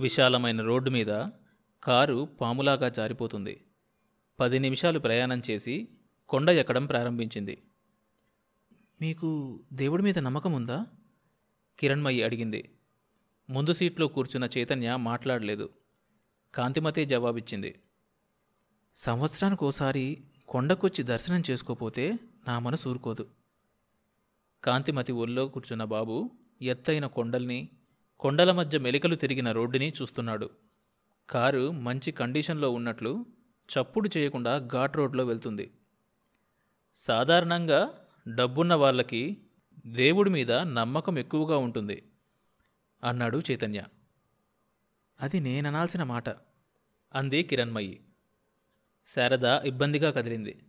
విశాలమైన రోడ్డు మీద కారు పాములాగా జారిపోతుంది. పది నిమిషాలు ప్రయాణం చేసి కొండ ఎక్కడం ప్రారంభించింది. మీకు దేవుడి మీద నమ్మకం ఉందా? కిరణ్మయి అడిగింది. ముందు సీట్లో కూర్చున్న చైతన్య మాట్లాడలేదు. కాంతిమతే జవాబిచ్చింది. సంవత్సరానికి ఓసారి కొండకొచ్చి దర్శనం చేసుకోపోతే నా మనసు ఊరుకోదు. కాంతిమతి ఒళ్ళో కూర్చున్న బాబు ఎత్తైన కొండల్ని కొండల మధ్య మెలికలు తిరిగిన రోడ్డుని చూస్తున్నాడు. కారు మంచి కండిషన్లో ఉన్నట్లు చప్పుడు చేయకుండా ఘాట్ రోడ్లో వెళ్తుంది. సాధారణంగా డబ్బున్న వాళ్ళకి దేవుడి మీద నమ్మకం ఎక్కువగా ఉంటుంది అన్నాడు చైతన్య. అది నేననాల్సిన మాట అంది కిరణ్మయి. శారద ఇబ్బందిగా కదిలింది.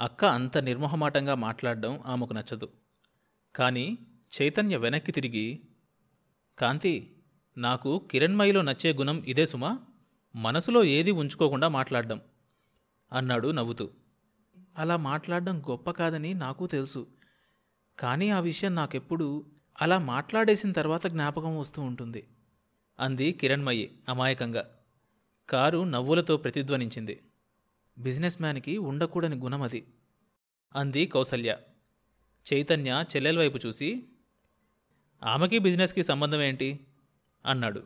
అక్క అంత నిర్మోహమాటంగా మాట్లాడడం ఆమెకు నచ్చదు. కానీ చైతన్య వెనక్కి తిరిగి కాంతి నాకు కిరణ్మయిలో నచ్చే గుణం ఇదే సుమా. మనసులో ఏది ఉంచుకోకుండా మాట్లాడడం అన్నాడు నవ్వుతూ. అలా మాట్లాడడం గొప్ప కాదని నాకు తెలుసు. కానీ ఆ విషయం నాకెప్పుడు అలా మాట్లాడేసిన తర్వాత జ్ఞాపకం వస్తూ ఉంటుంది అంది కిరణ్మయి అమాయకంగా. కారు నవ్వులతో ప్రతిధ్వనించింది. బిజినెస్ మ్యాన్కి ఉండకూడని గుణం అది అంది కౌసల్య. చైతన్య చెల్లెల వైపు చూసి ఆమెకి బిజినెస్కి సంబంధం ఏంటి? అన్నాడు.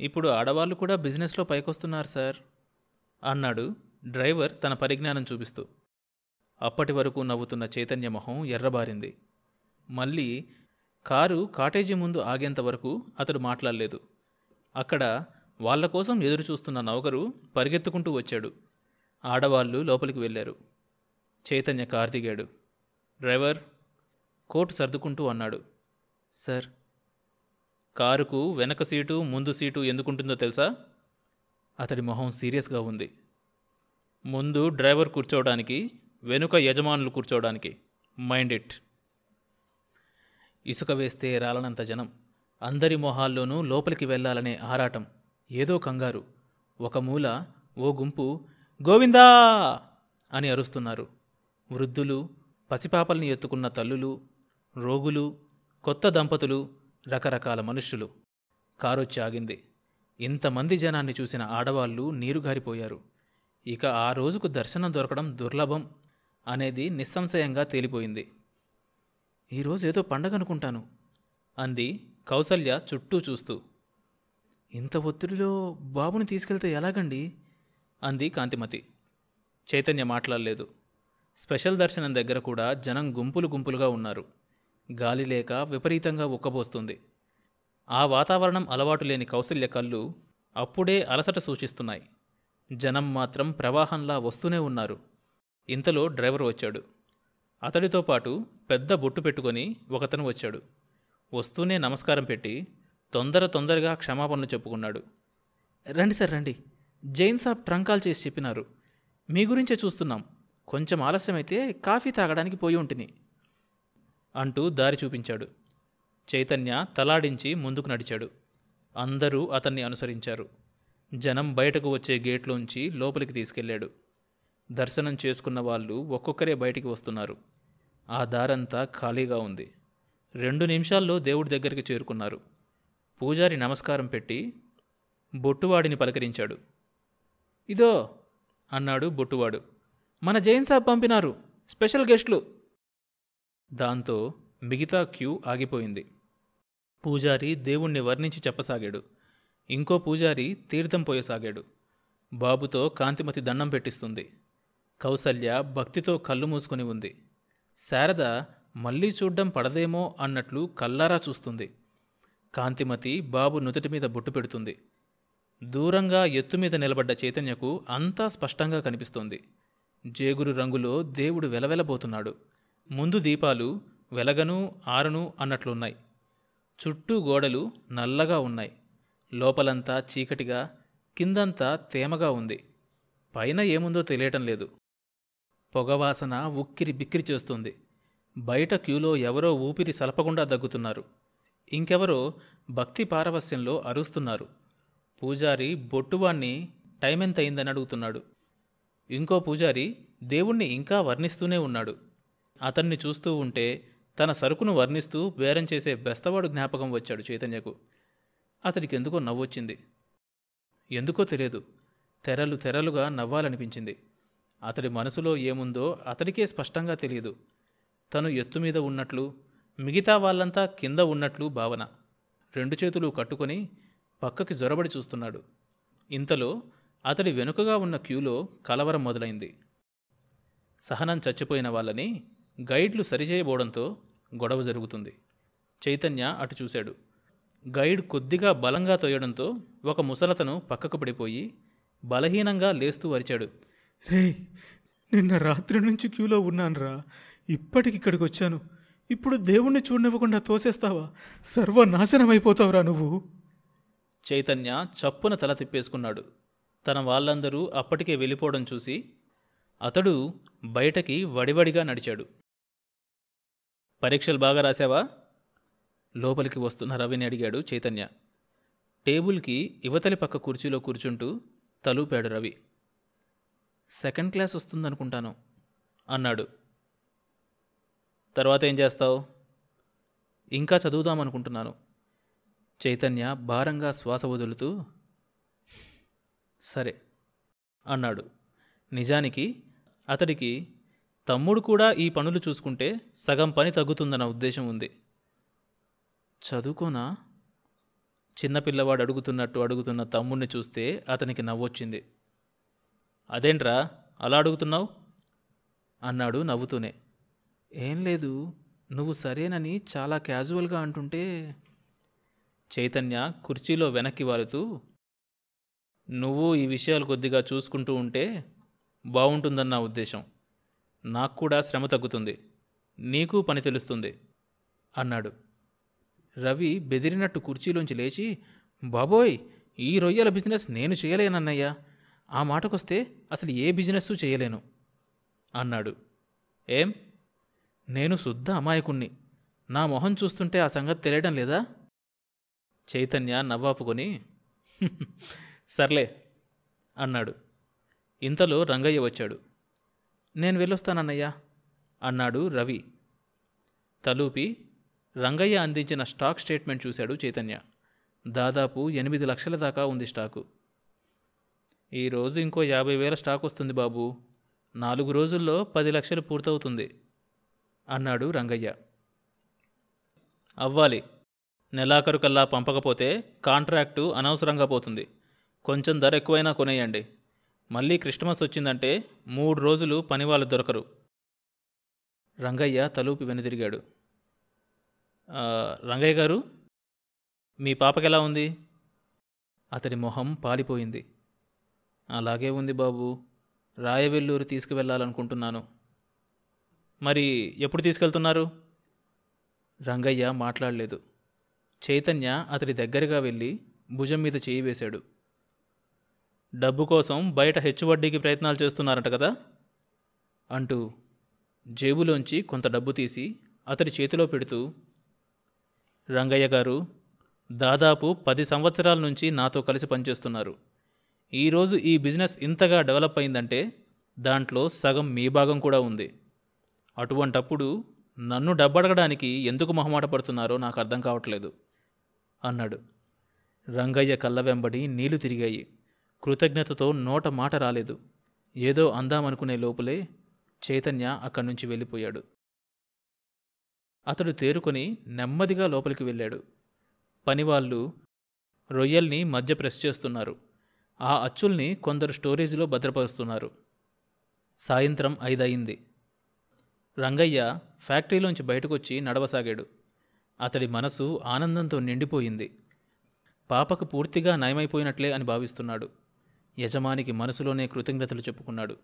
ఇప్పుడు ఆడవాళ్ళు కూడా బిజినెస్లో పైకొస్తున్నారు సార్ అన్నాడు డ్రైవర్ తన పరిజ్ఞానం చూపిస్తూ. అప్పటి వరకు నవ్వుతున్న చైతన్య మొహం ఎర్రబారింది. మళ్ళీ కారు కాటేజీ ముందు ఆగేంత వరకు అతడు మాట్లాడలేదు. అక్కడ వాళ్ళ కోసం ఎదురు చూస్తున్న నౌకరు పరిగెత్తుకుంటూ వచ్చాడు. ఆడవాళ్ళు లోపలికి వెళ్ళారు. చైతన్య కారు దిగాడు. డ్రైవర్ కోటు సర్దుకుంటూ అన్నాడు. సార్. కారుకు వెనక సీటు ముందు సీటు ఎందుకుంటుందో తెలుసా? అతడి మొహం సీరియస్గా ఉంది. ముందు డ్రైవర్ కూర్చోవడానికి వెనుక యజమానులు కూర్చోవడానికి. Mind it. ఇసుక వేస్తే రాలనంత జనం. అందరి మొహాల్లోనూ లోపలికి వెళ్ళాలనే ఆరాటం. ఏదో కంగారు. ఒక మూల ఓ గుంపు గోవిందా! అని అరుస్తున్నారు. వృద్ధులు పసిపాపల్ని ఎత్తుకున్న తల్లులు రోగులు కొత్త దంపతులు రకరకాల మనుష్యులు. కారొచ్చి ఆగింది ఇంతమంది జనాన్ని చూసిన ఆడవాళ్ళు నీరుగారిపోయారు. ఇక ఆ రోజుకు దర్శనం దొరకడం దుర్లభం అనేది నిస్సంశయంగా తేలిపోయింది. ఈరోజు ఏదో పండగ అనుకుంటాను అంది కౌసల్య చుట్టూ చూస్తూ. ఇంత ఒత్తిడిలో బాబుని తీసుకెళ్తే ఎలాగండి? అంది కాంతిమతి. చైతన్య మాట్లాడలేదు. స్పెషల్ దర్శనం దగ్గర కూడా జనం గుంపులు గుంపులుగా ఉన్నారు. గాలి లేక విపరీతంగా ఉక్కబోస్తుంది. ఆ వాతావరణం అలవాటు లేని కౌసల్య కళ్ళు అప్పుడే అలసట సూచిస్తున్నాయి. జనం మాత్రం ప్రవాహంలా వస్తూనే ఉన్నారు. ఇంతలో డ్రైవర్ వచ్చాడు. అతడితో పాటు పెద్ద బొట్టు పెట్టుకొని ఒకతను వచ్చాడు. వస్తూనే నమస్కారం పెట్టి తొందర తొందరగా క్షమాపణలు చెప్పుకున్నాడు. రండి సార్ రండి. జైన్ సాబ్ ట్రంకాల్ చేసి చెప్పినారు. మీ గురించే చూస్తున్నాం. కొంచెం ఆలస్యమైతే కాఫీ తాగడానికి పోయి ఉంటిని. అంటూ దారి చూపించాడు. చైతన్య తలాడించి ముందుకు నడిచాడు. అందరూ అతన్ని అనుసరించారు. జనం బయటకు వచ్చే గేట్లోంచి లోపలికి తీసుకెళ్ళాడు. దర్శనం చేసుకున్న వాళ్ళు ఒక్కొక్కరే బయటికి వస్తున్నారు. ఆ దారంతా ఖాళీగా ఉంది. రెండు నిమిషాల్లో దేవుడి దగ్గరికి చేరుకున్నారు. పూజారి నమస్కారం పెట్టి బొట్టువాడిని పలకరించాడు. ఇదో అన్నాడు బొట్టువాడు. మన జైన్ సాబ్ పంపినారు. స్పెషల్ గెస్ట్లు. దాంతో మిగతా క్యూ ఆగిపోయింది. పూజారి దేవుణ్ణి వర్ణించి చెప్పసాగాడు. ఇంకో పూజారి తీర్థం పోయసాగాడు. బాబుతో కాంతిమతి దండం పెట్టిస్తుంది. కౌసల్య భక్తితో కళ్ళు మూసుకొని ఉంది. శారద మళ్ళీ చూడ్డం పడదేమో అన్నట్లు కల్లారా చూస్తుంది. కాంతిమతి బాబు నుదుటి మీద బొట్టు పెడుతుంది. దూరంగా ఎత్తు మీద నిలబడ్డ చైతన్యకు అంతా స్పష్టంగా కనిపిస్తోంది. జేగురు రంగులో దేవుడు వెలవెలబోతున్నాడు. ముందు దీపాలు వెలగను ఆరును అన్నట్లున్నాయి. చుట్టూ గోడలు నల్లగా ఉన్నాయి. లోపలంతా చీకటిగా కిందంతా తేమగా ఉంది. పైన ఏముందో తెలియటం లేదు. పొగవాసన ఉక్కిరి బిక్కిరి చేస్తుంది. బయట క్యూలో ఎవరో ఊపిరి సలపకుండా దగ్గుతున్నారు. ఇంకెవరో భక్తి పారవస్యంలో అరుస్తున్నారు. పూజారి బొట్టువాణ్ణి టైం ఎంత అయిందని అడుగుతున్నాడు. ఇంకో పూజారి దేవుణ్ణి ఇంకా వర్ణిస్తూనే ఉన్నాడు. అతన్ని చూస్తూ ఉంటే తన సరుకును వర్ణిస్తూ బేరం చేసే బెస్తవాడు జ్ఞాపకం వచ్చాడు చైతన్యకు. అతడికి ఎందుకో నవ్వొచ్చింది. ఎందుకో తెలియదు. తెరలు తెరలుగా నవ్వాలనిపించింది. అతడి మనసులో ఏముందో అతడికే స్పష్టంగా తెలియదు. తను ఎత్తు మీద ఉన్నట్లు మిగతా వాళ్ళంతా కింద ఉన్నట్లు భావన. రెండు చేతులు కట్టుకొని పక్కకి జొరబడి చూస్తున్నాడు. ఇంతలో అతడి వెనుకగా ఉన్న క్యూలో కలవరం మొదలైంది. సహనం చచ్చిపోయిన వాళ్ళని గైడ్లు సరిచేయబోవడంతో గొడవ జరుగుతుంది. చైతన్య అటు చూశాడు. గైడ్ కొద్దిగా బలంగా తోయడంతో ఒక ముసలతను పక్కకు పడిపోయి బలహీనంగా లేస్తూ అరిచాడు. రే నిన్న రాత్రి నుంచి క్యూలో ఉన్నానురా. ఇప్పటికి ఇక్కడికి వచ్చాను. ఇప్పుడు దేవుణ్ణి చూడనివ్వకుండా తోసేస్తావా? సర్వనాశనం అయిపోతావురా నువ్వు. చైతన్య చప్పున తల తిప్పేసుకున్నాడు. తన వాళ్ళందరూ అప్పటికే వెళ్ళిపోవడం చూసి అతడు బయటకి వడివడిగా నడిచాడు. పరీక్షలు బాగా రాసావా లోపలికి వస్తున్న రవిని అడిగాడు చైతన్య. టేబుల్కి యువతలి పక్క కుర్చీలో కూర్చుంటూ తలూపాడు రవి. సెకండ్ క్లాస్ వస్తుందనుకుంటాను అన్నాడు. తర్వాత ఏం చేస్తావు? ఇంకా చదువుదామనుకుంటున్నాను. చైతన్య భారంగా శ్వాస వదులుతూ సరే అన్నాడు. నిజానికి అతడికి తమ్ముడు కూడా ఈ పనులు చూసుకుంటే సగం పని తగ్గుతుందన్న ఉద్దేశం ఉంది. చదువుకోనా? చిన్నపిల్లవాడు అడుగుతున్నట్టు అడుగుతున్న తమ్ముడిని చూస్తే అతనికి నవ్వొచ్చింది. అదేంట్రా అలా అడుగుతున్నావు? అన్నాడు నవ్వుతూనే. ఏం లేదు నువ్వు సరేనని చాలా క్యాజువల్గా అంటుంటే? చైతన్య కుర్చీలో వెనక్కి వాలుతూ నువ్వు ఈ విషయాలు కొద్దిగా చూసుకుంటూ ఉంటే బాగుంటుందన్న ఉద్దేశం. నాకు కూడా శ్రమ తగ్గుతుంది. నీకు పని తెలుస్తుంది అన్నాడు. రవి బెదిరినట్టు కుర్చీలోంచి లేచి బాబోయ్ ఈ రొయ్యల బిజినెస్ నేను చేయలేనన్నయ్యా. ఆ మాటకొస్తే అసలు ఏ బిజినెస్ చేయలేను అన్నాడు. ఏం? నేను శుద్ధ అమాయకుణ్ణి. నా మొహం చూస్తుంటే ఆ సంగతి తెలియడం లేదా? చైతన్య నవ్వాపుకొని సర్లే అన్నాడు. ఇంతలో రంగయ్య వచ్చాడు. నేను వెళ్ళొస్తానన్నయ్యా అన్నాడు రవి. తలూపి రంగయ్య అందించిన స్టాక్ స్టేట్మెంట్ చూశాడు చైతన్య. దాదాపు ఎనిమిది లక్షల దాకా ఉంది స్టాకు. ఈరోజు ఇంకో యాభై వేల స్టాక్ వస్తుంది బాబు. నాలుగు రోజుల్లో పది లక్షలు పూర్తవుతుంది అన్నాడు రంగయ్య. అవ్వాలి. నెలాఖరు కల్లా పంపకపోతే కాంట్రాక్టు అనవసరంగా పోతుంది. కొంచెం ధర ఎక్కువైనా కొనేయండి. మళ్ళీ క్రిస్టమస్ వచ్చిందంటే మూడు రోజులు పనివాళ్ళు దొరకరు. రంగయ్య తలూపి వెనుదిరిగాడు. రంగయ్య గారు మీ పాపకెలా ఉంది? అతడి మొహం పాలిపోయింది. అలాగే ఉంది బాబు రాయవెల్లూరు తీసుకువెళ్ళాలనుకుంటున్నాను మరి ఎప్పుడు తీసుకెళ్తున్నారు? రంగయ్య మాట్లాడలేదు. చైతన్య అతడి దగ్గరగా వెళ్ళి భుజం మీద చేయి వేశాడు. డబ్బు కోసం బయట హెచ్చువడ్డీకి ప్రయత్నాలు చేస్తున్నారంట కదా? అంటూ జేబులోంచి కొంత డబ్బు తీసి అతడి చేతిలో పెడుతూ రంగయ్య గారు దాదాపు పది సంవత్సరాల నుంచి నాతో కలిసి పనిచేస్తున్నారు. ఈరోజు ఈ బిజినెస్ ఇంతగా డెవలప్ అయిందంటే దాంట్లో సగం మీ భాగం కూడా ఉంది. అటువంటప్పుడు నన్ను డబ్బడగడానికి ఎందుకు మొహమాట పడుతున్నారో నాకు అర్థం కావట్లేదు అన్నాడు. రంగయ్య కళ్ళ వెంబడి నీళ్ళు తిరిగాయి. కృతజ్ఞతతో నోట మాట రాలేదు. ఏదో అందామనుకునే లోపలే చైతన్య అక్కడి నుంచి వెళ్ళిపోయాడు. అతడు తేరుకొని నెమ్మదిగా లోపలికి వెళ్ళాడు. పనివాళ్ళు రొయ్యల్ని మధ్య ప్రెస్ చేస్తున్నారు. ఆ అచ్చుల్ని కొందరు స్టోరేజీలో భద్రపరుస్తున్నారు. సాయంత్రం ఐదయింది. రంగయ్య ఫ్యాక్టరీలోంచి బయటకొచ్చి నడవసాగాడు. అతడి మనసు ఆనందంతో నిండిపోయింది. పాపకు పూర్తిగా నయమైపోయినట్లే అని భావిస్తున్నాడు. యజమానికి మనసులోనే కృతజ్ఞతలు చెప్పుకున్నాడు.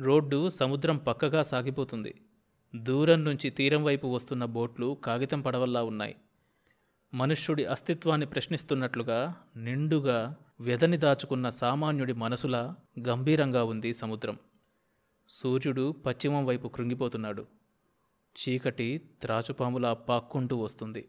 రోడ్డు సముద్రం పక్కగా సాగిపోతుంది. దూరం నుంచి తీరం వైపు వస్తున్న బోట్లు కాగితం పడవల్లా ఉన్నాయి. మనుష్యుడి అస్తిత్వాన్ని ప్రశ్నిస్తున్నట్లుగా నిండుగా వ్యధని దాచుకున్న సామాన్యుడి మనసులా గంభీరంగా ఉంది సముద్రం. సూర్యుడు పశ్చిమం వైపు కృంగిపోతున్నాడు. చీకటి త్రాచుపాములా పాక్కుంటూ వస్తుంది.